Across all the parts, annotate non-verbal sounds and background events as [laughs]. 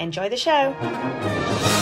Enjoy the show.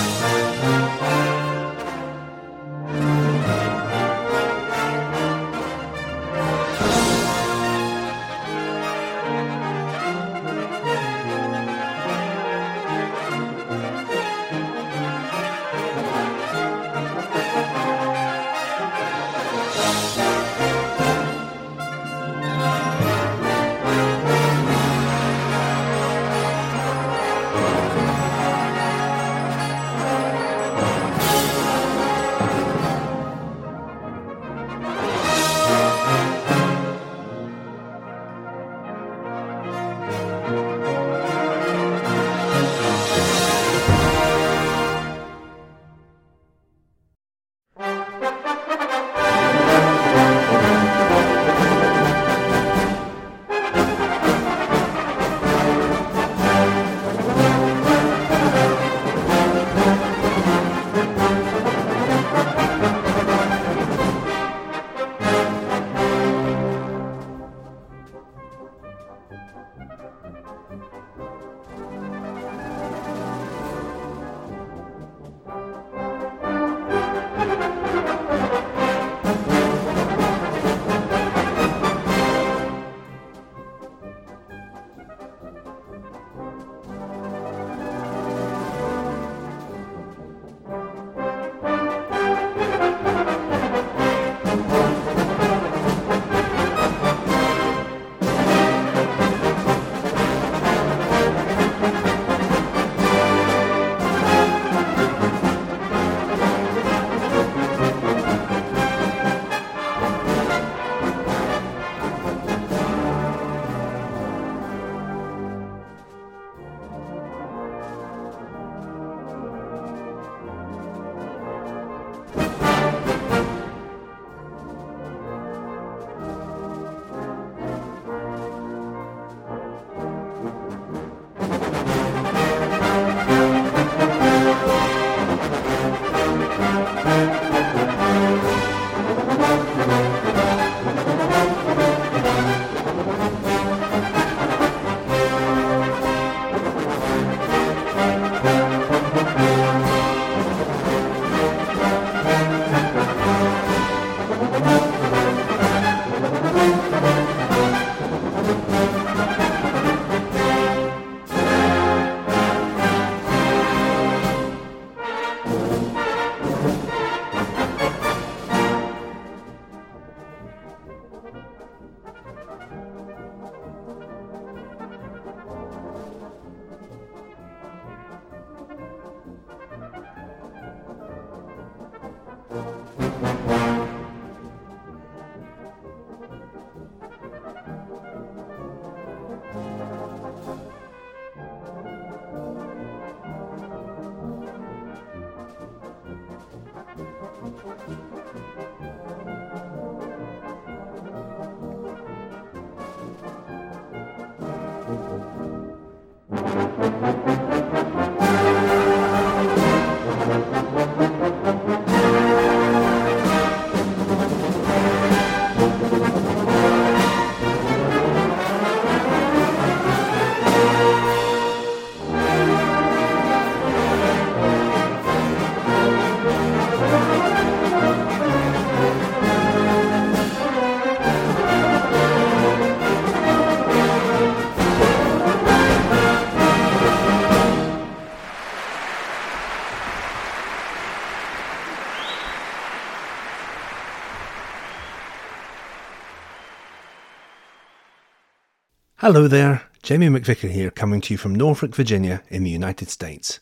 Hello there, Jamie McVicar here, coming to you from Norfolk, Virginia, in the United States.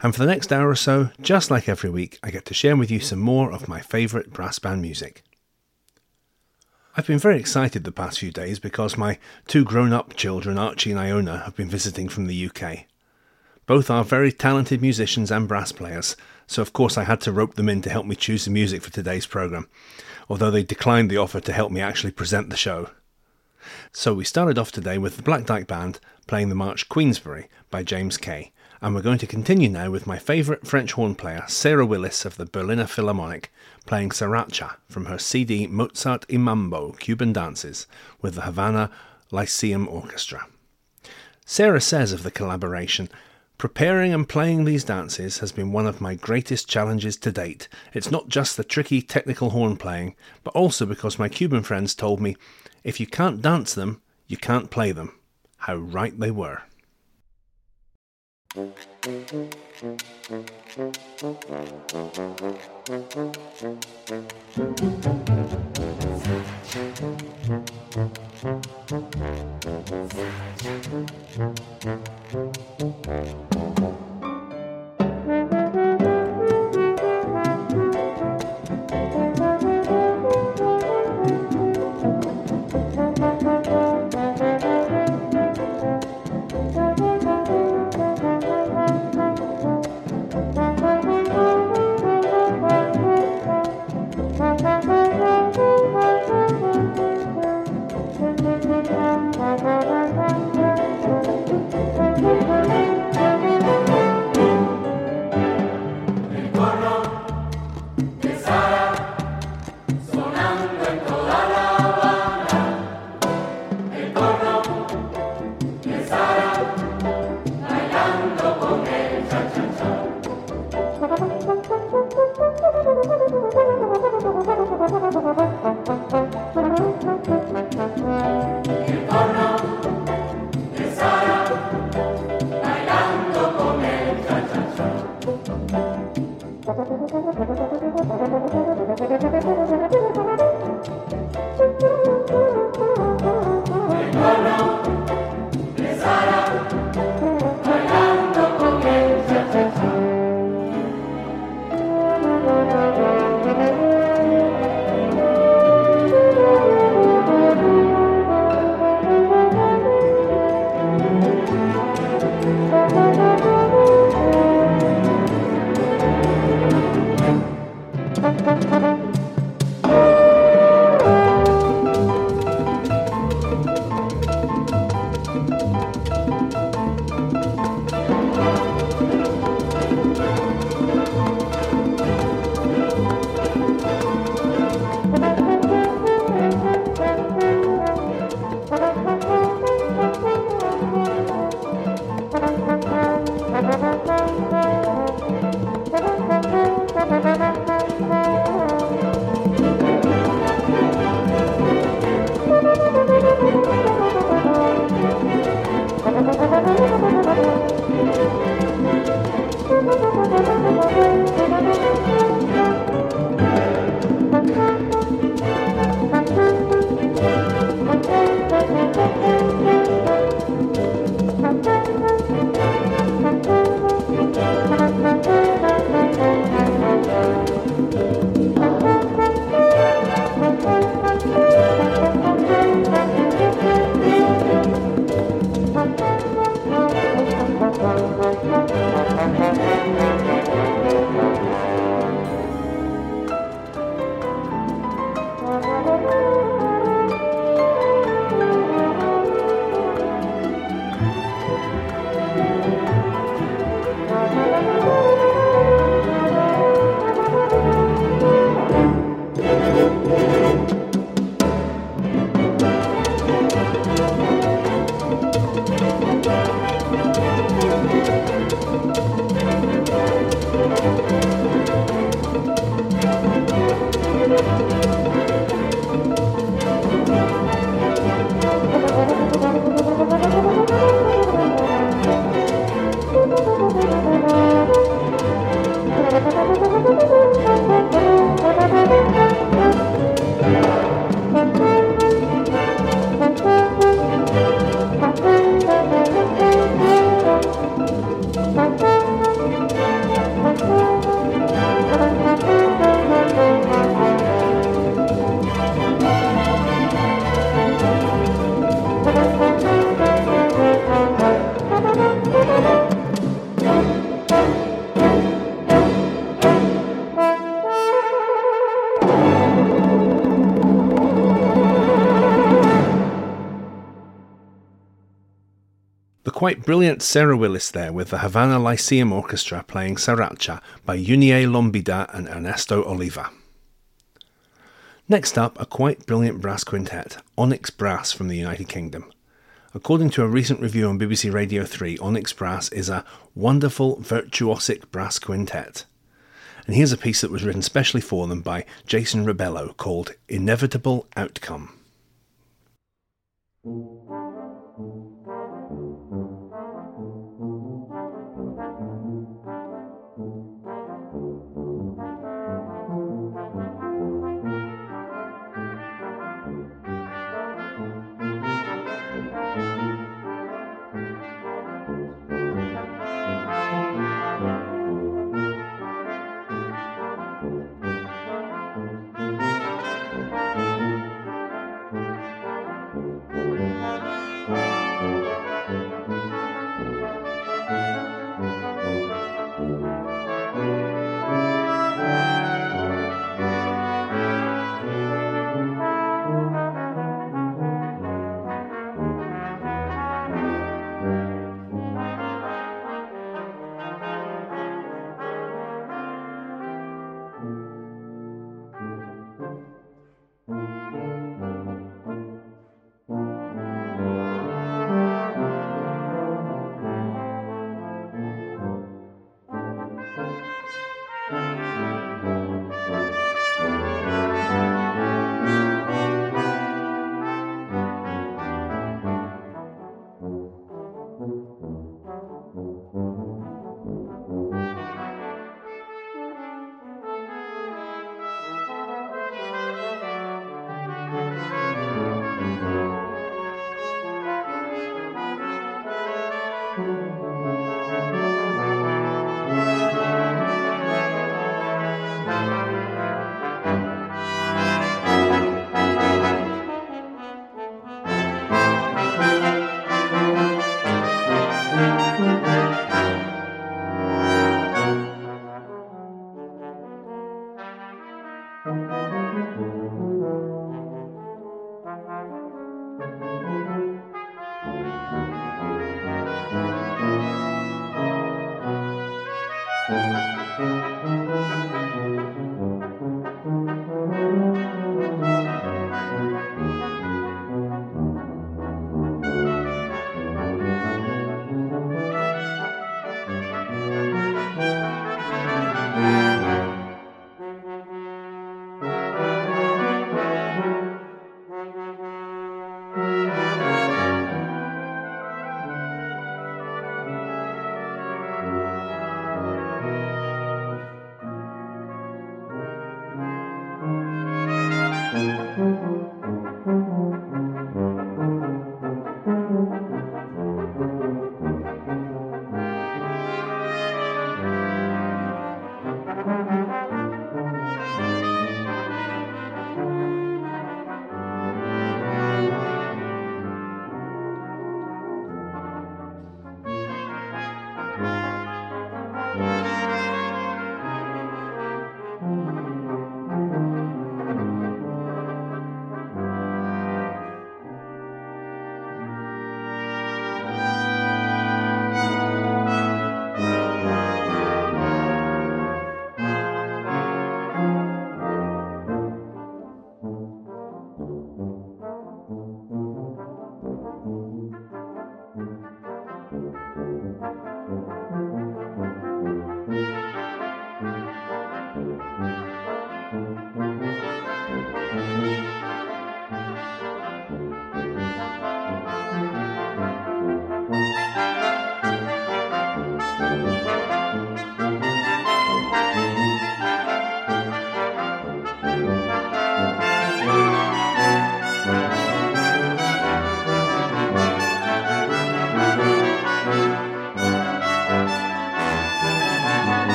And for the next hour or so, just like every week, I get to share with you some more of my favourite brass band music. I've been very excited the past few days because my two grown up children, Archie and Iona, have been visiting from the UK. Both are very talented musicians and brass players, so of course I had to rope them in to help me choose the music for today's programme, although they declined the offer to help me actually present the show. So we started off today with the Black Dyke Band playing the march Queensbury by James Kay, and we're going to continue now with my favourite French horn player, Sarah Willis of the Berliner Philharmonic, playing Sriracha from her CD Mozart y Mambo Cuban Dances with the Havana Lyceum Orchestra. Sarah says of the collaboration, Preparing and playing these dances has been one of my greatest challenges to date. It's not just the tricky technical horn playing, but also because my Cuban friends told me if you can't dance them, you can't play them. How right they were. Quite brilliant Sarah Willis there with the Havana Lyceum Orchestra playing Sriracha by Eunice Lombida and Ernesto Oliva. Next up, a quite brilliant brass quintet, Onyx Brass from the United Kingdom. According to a recent review on BBC Radio 3, Onyx Brass is a wonderful virtuosic brass quintet. And here's a piece that was written specially for them by Jason Rebello called Inevitable Outcome.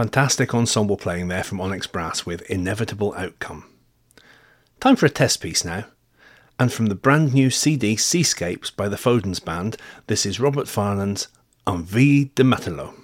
Fantastic ensemble playing there from Onyx Brass with Inevitable Outcome. Time for a test piece now. And from the brand new CD Seascapes by the Fodens Band, this is Robert Farnon's Envie de Matelot.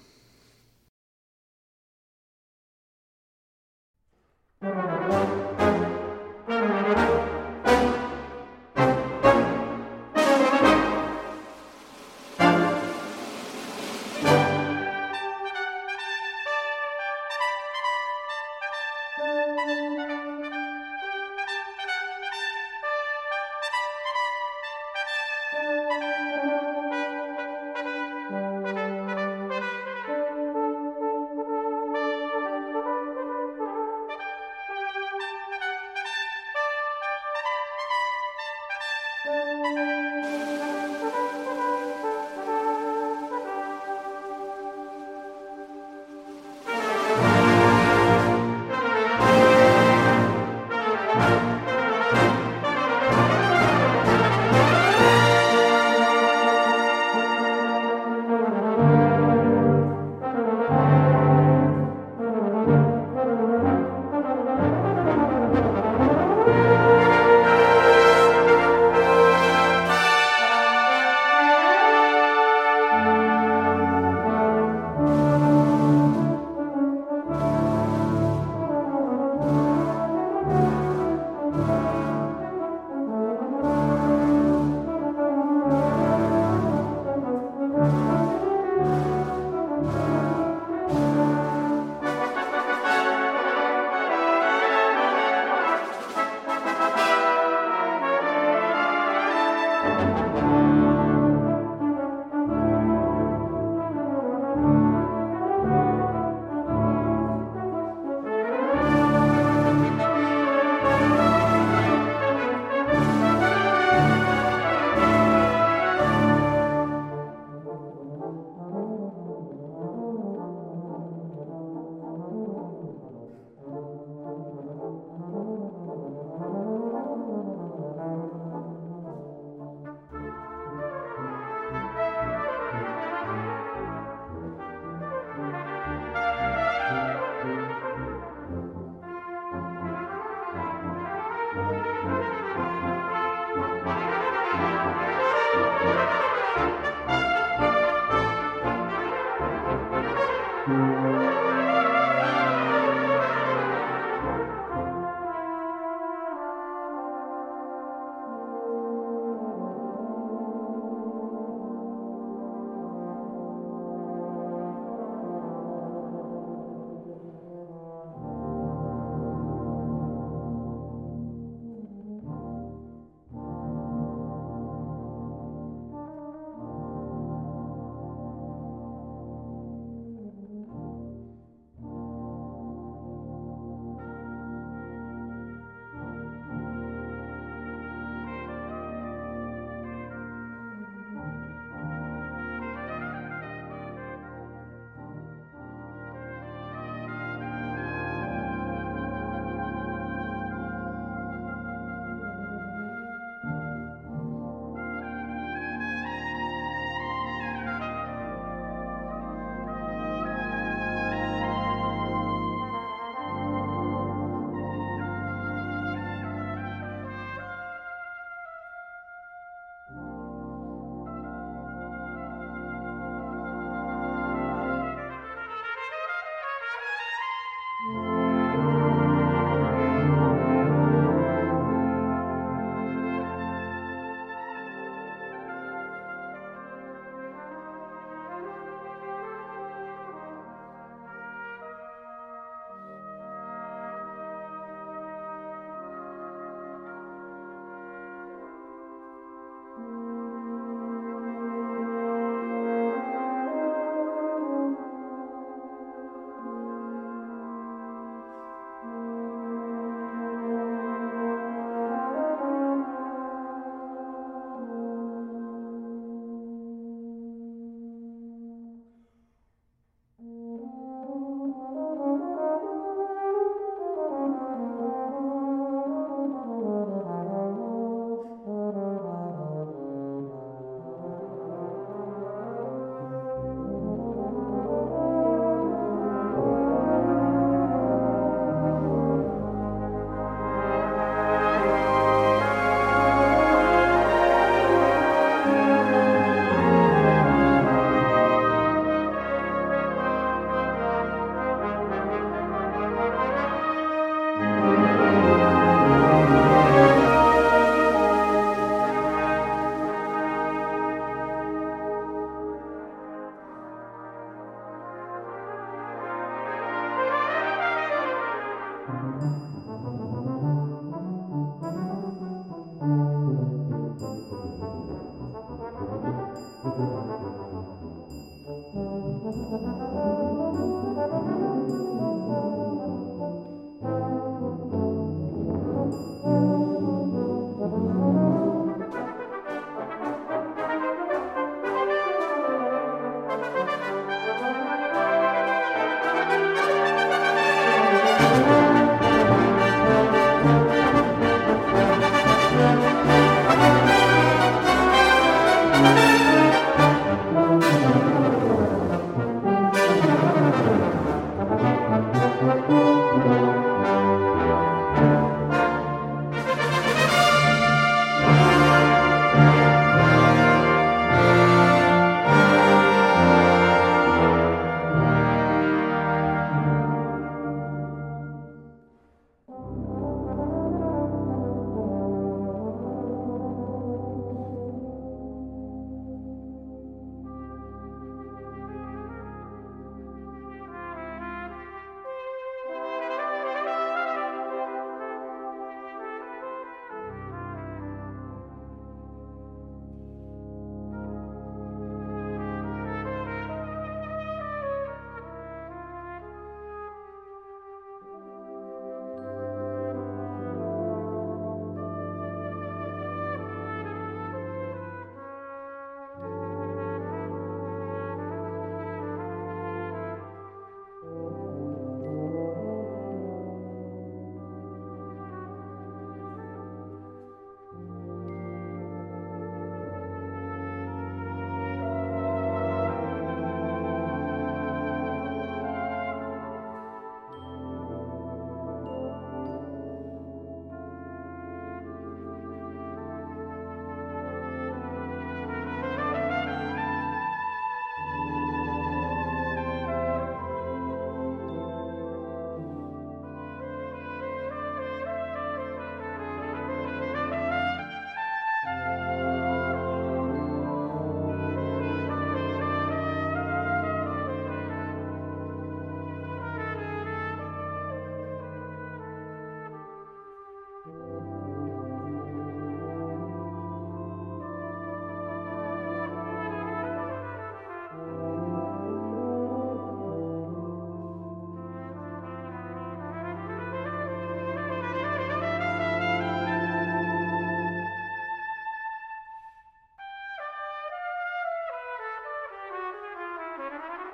Thank [laughs]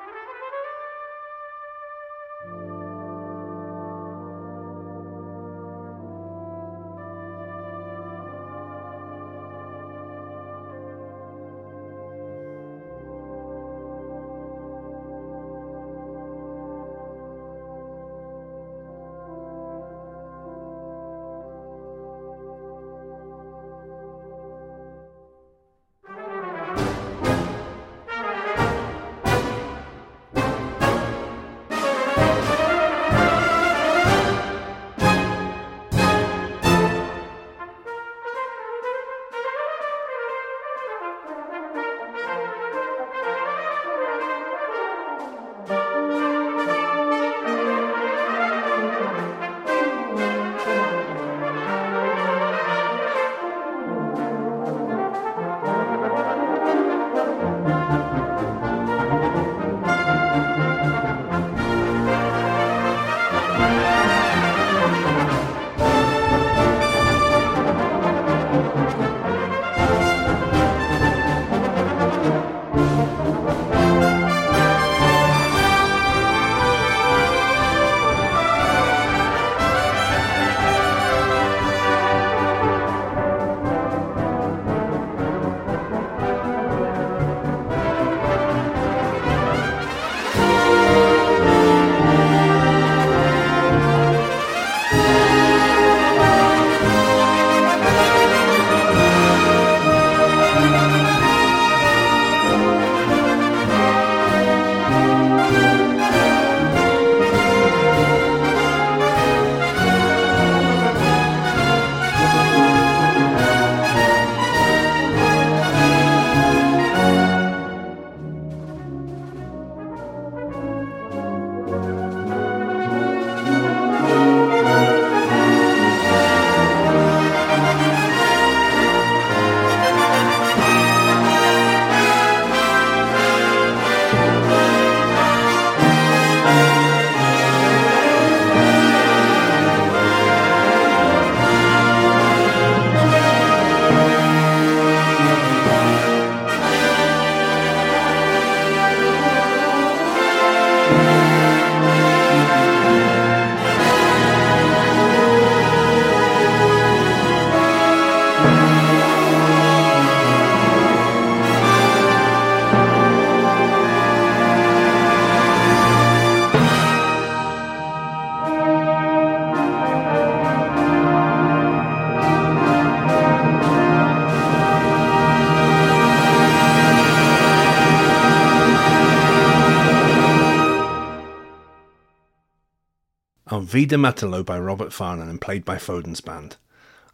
Vie de Matelot by Robert Farnon and played by Foden's band.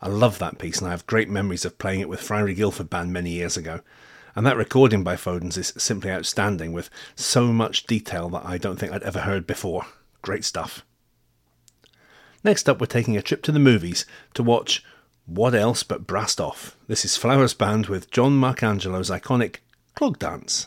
I love that piece and I have great memories of playing it with Friary Guildford Band many years ago. And that recording by Foden's is simply outstanding with so much detail that I don't think I'd ever heard before. Great stuff. Next up, we're taking a trip to the movies to watch What Else But Brassed Off. This is Flowers Band with John Marcangelo's iconic Clog Dance.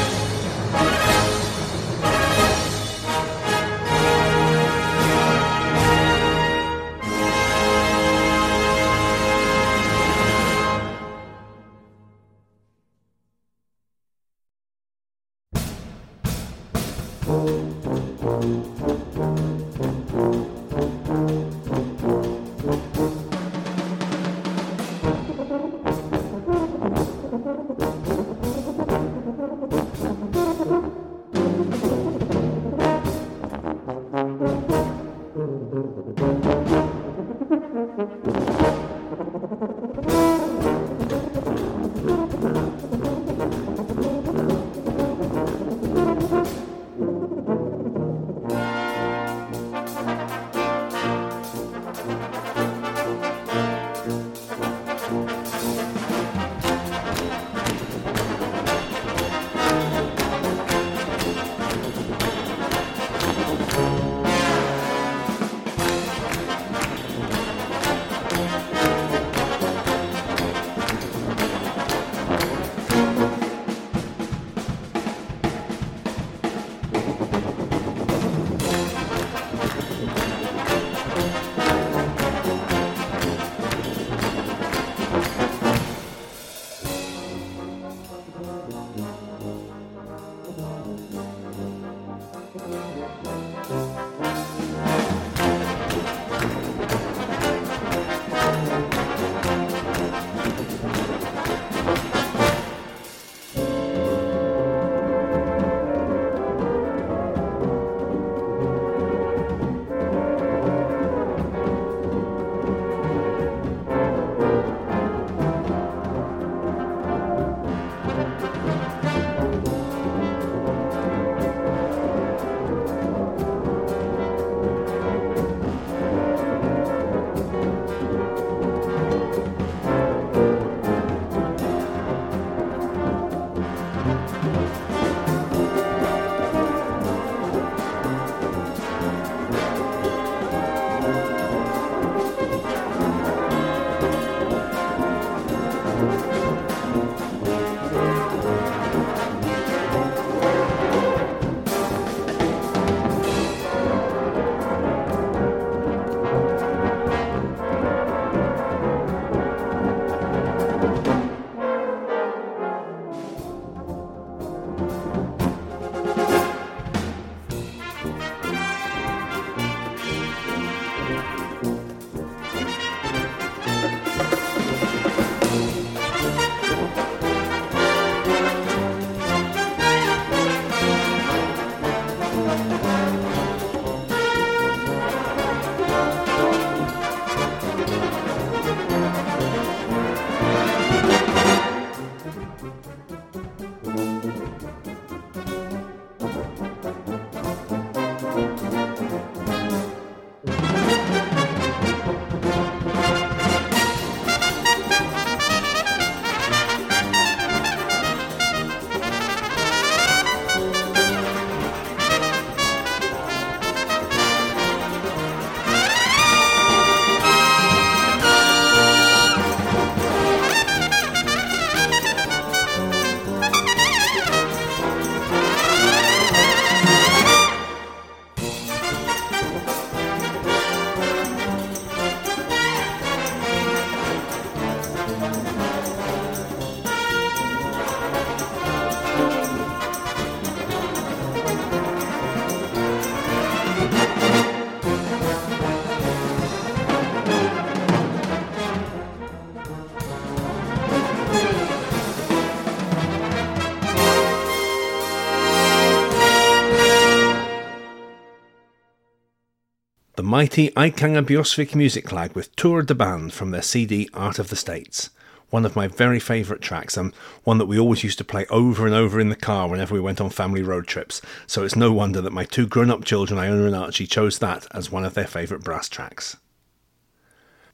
Mighty Eikanger-Bjørsvik Musikklag with Tour de Band from their CD Art of the States. One of my very favourite tracks, and one that we always used to play over and over in the car whenever we went on family road trips. So it's no wonder that my two grown up children, Iona and Archie, chose that as one of their favourite brass tracks.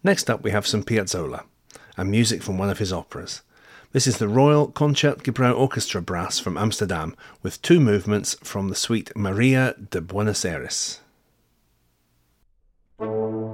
Next up, we have some Piazzolla, and music from one of his operas. This is the Royal Concertgebouw Orchestra Brass from Amsterdam, with two movements from the suite Maria de Buenos Aires. Thank you.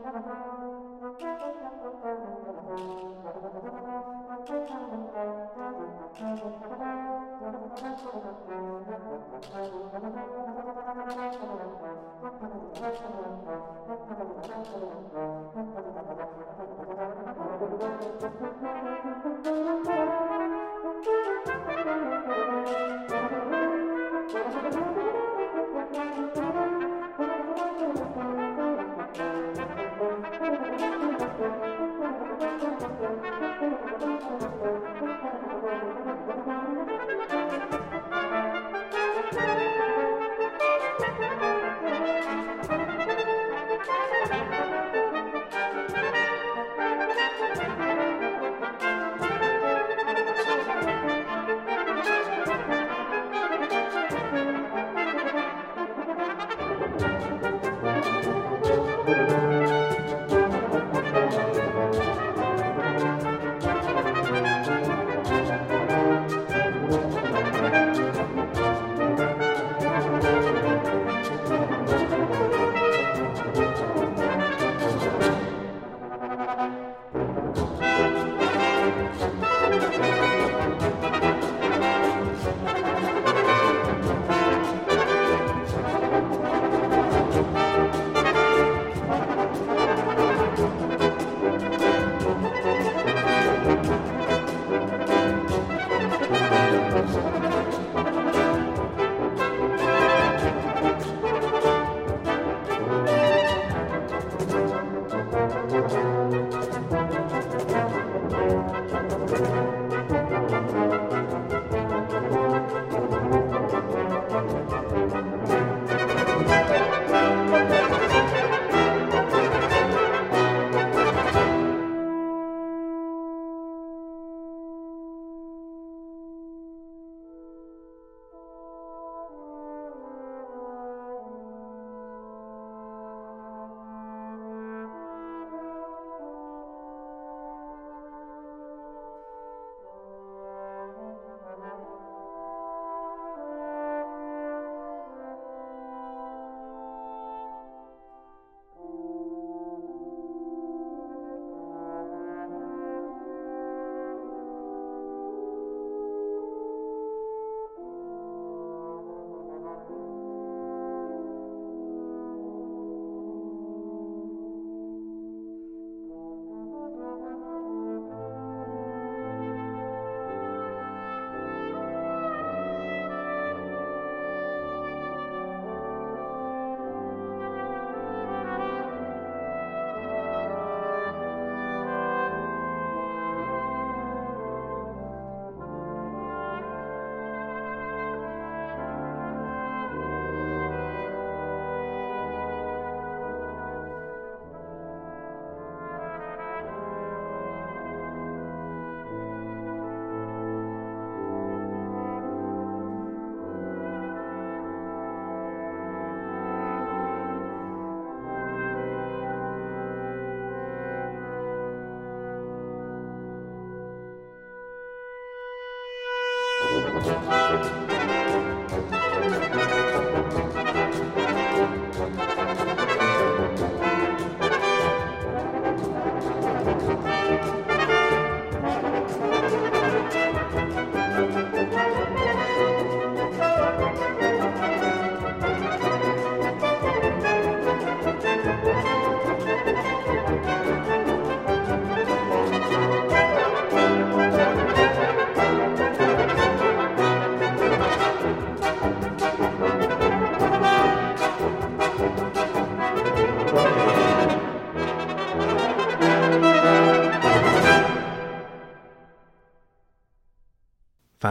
never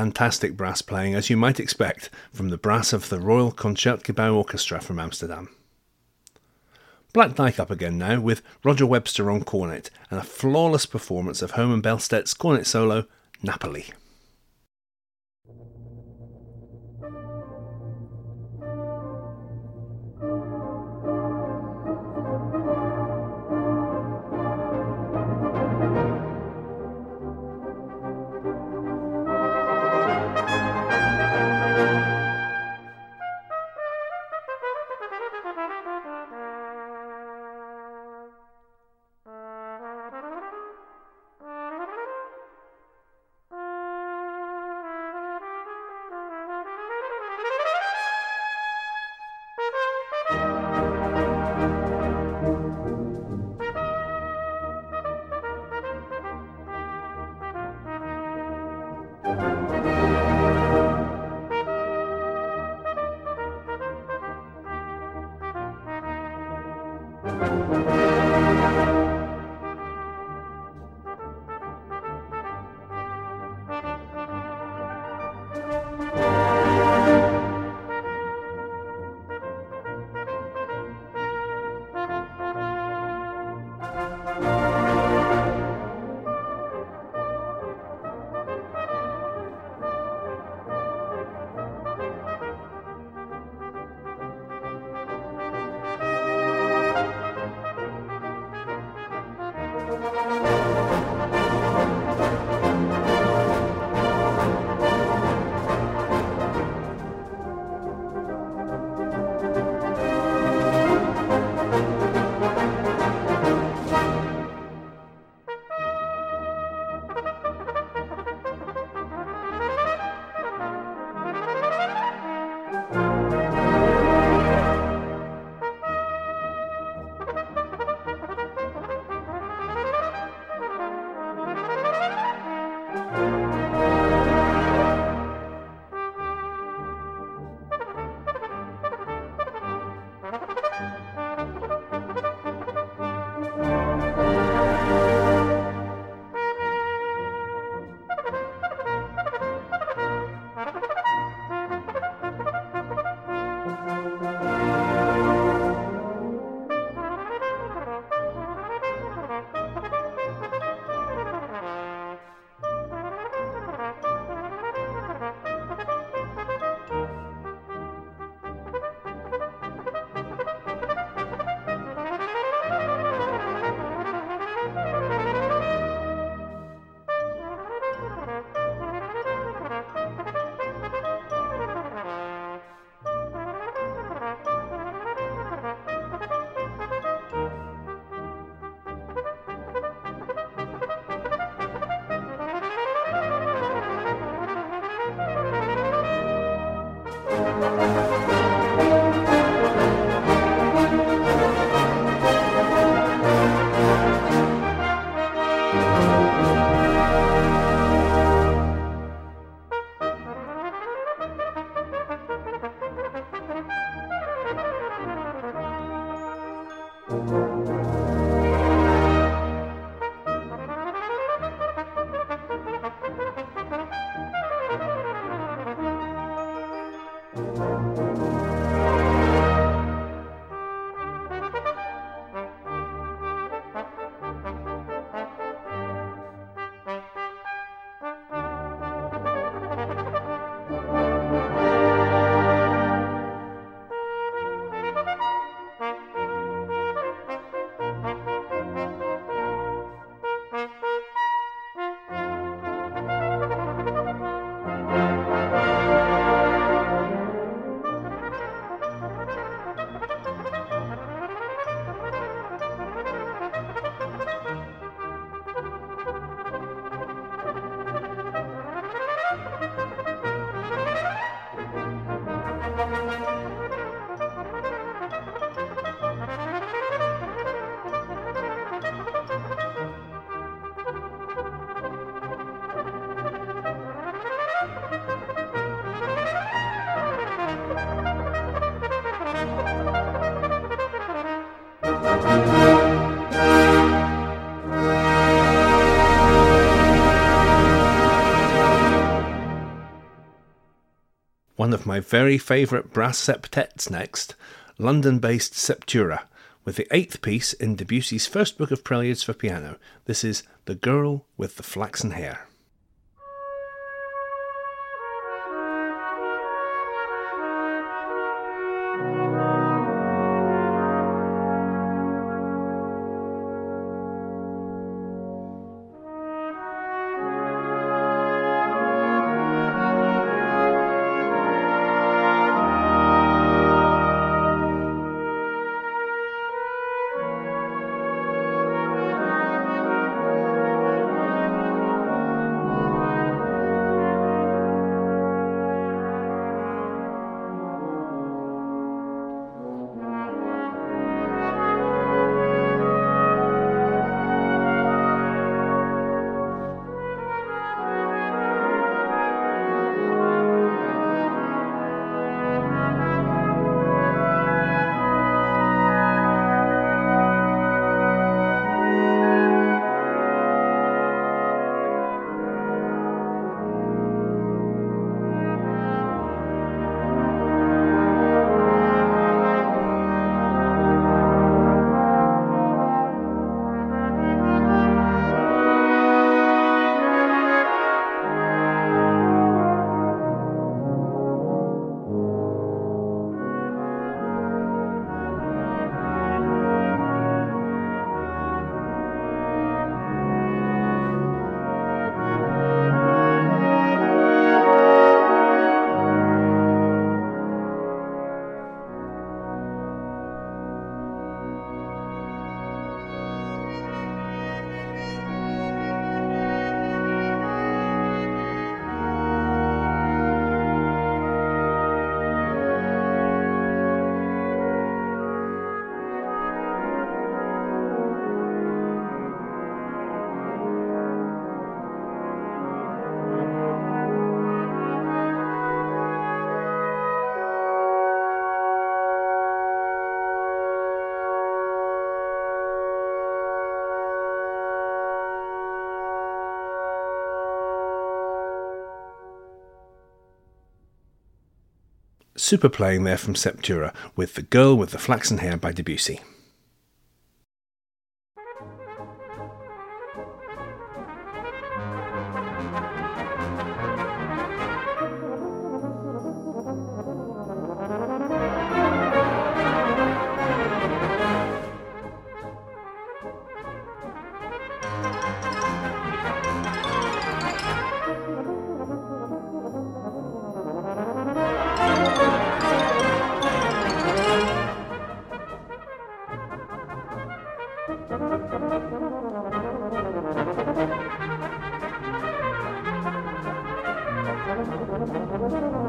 fantastic brass playing, as you might expect from the brass of the Royal Concertgebouw Orchestra from Amsterdam. Black Dyke up again now with Roger Webster on cornet and a flawless performance of Herman Bellstedt's cornet solo, Napoli. Of my very favourite brass septets next, London based Septura, with the eighth piece in Debussy's first book of preludes for piano. This is The Girl with the Flaxen Hair. Super playing there from Septura with The Girl with the Flaxen Hair by Debussy. ありがとうございました。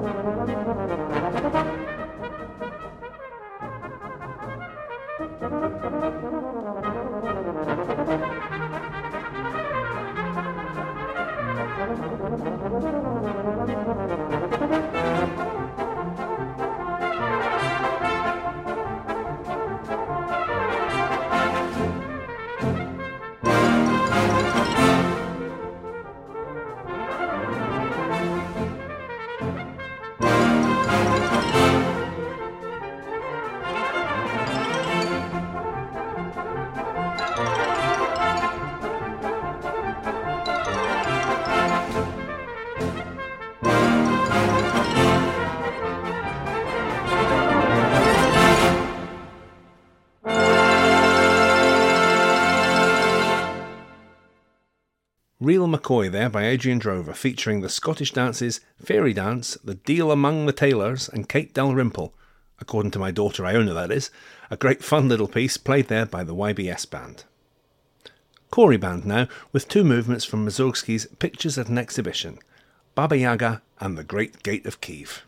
Real McCoy there by Adrian Drover, featuring the Scottish dances Fairy Dance, The De'il Among the Tailors, and Kate Dalrymple. According to my daughter Iona, that is. A great fun little piece played there by the YBS Band. Cory Band now, with two movements from Mussorgsky's Pictures at an Exhibition Baba Yaga and The Great Gate of Kiev.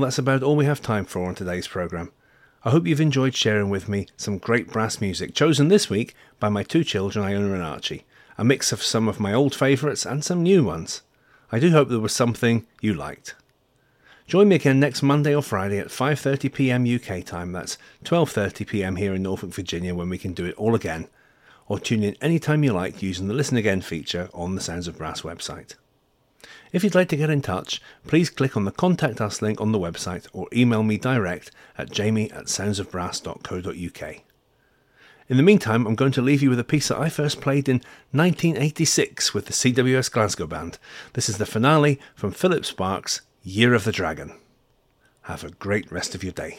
That's about all we have time for on today's programme. I hope you've enjoyed sharing with me some great brass music, chosen this week by my two children, Iona and Archie, a mix of some of my old favourites and some new ones. I do hope there was something you liked. Join me again next Monday or Friday at 5:30 p.m. UK time. That's 12:30 p.m. here in Norfolk, Virginia when we can do it all again. Or tune in anytime you like using the Listen Again feature on the Sounds of Brass website. If you'd like to get in touch, please click on the Contact Us link on the website or email me direct at jamie at soundsofbrass.co.uk. In the meantime, I'm going to leave you with a piece that I first played in 1986 with the CWS Glasgow Band. This is the finale from Philip Sparke's Year of the Dragon. Have a great rest of your day.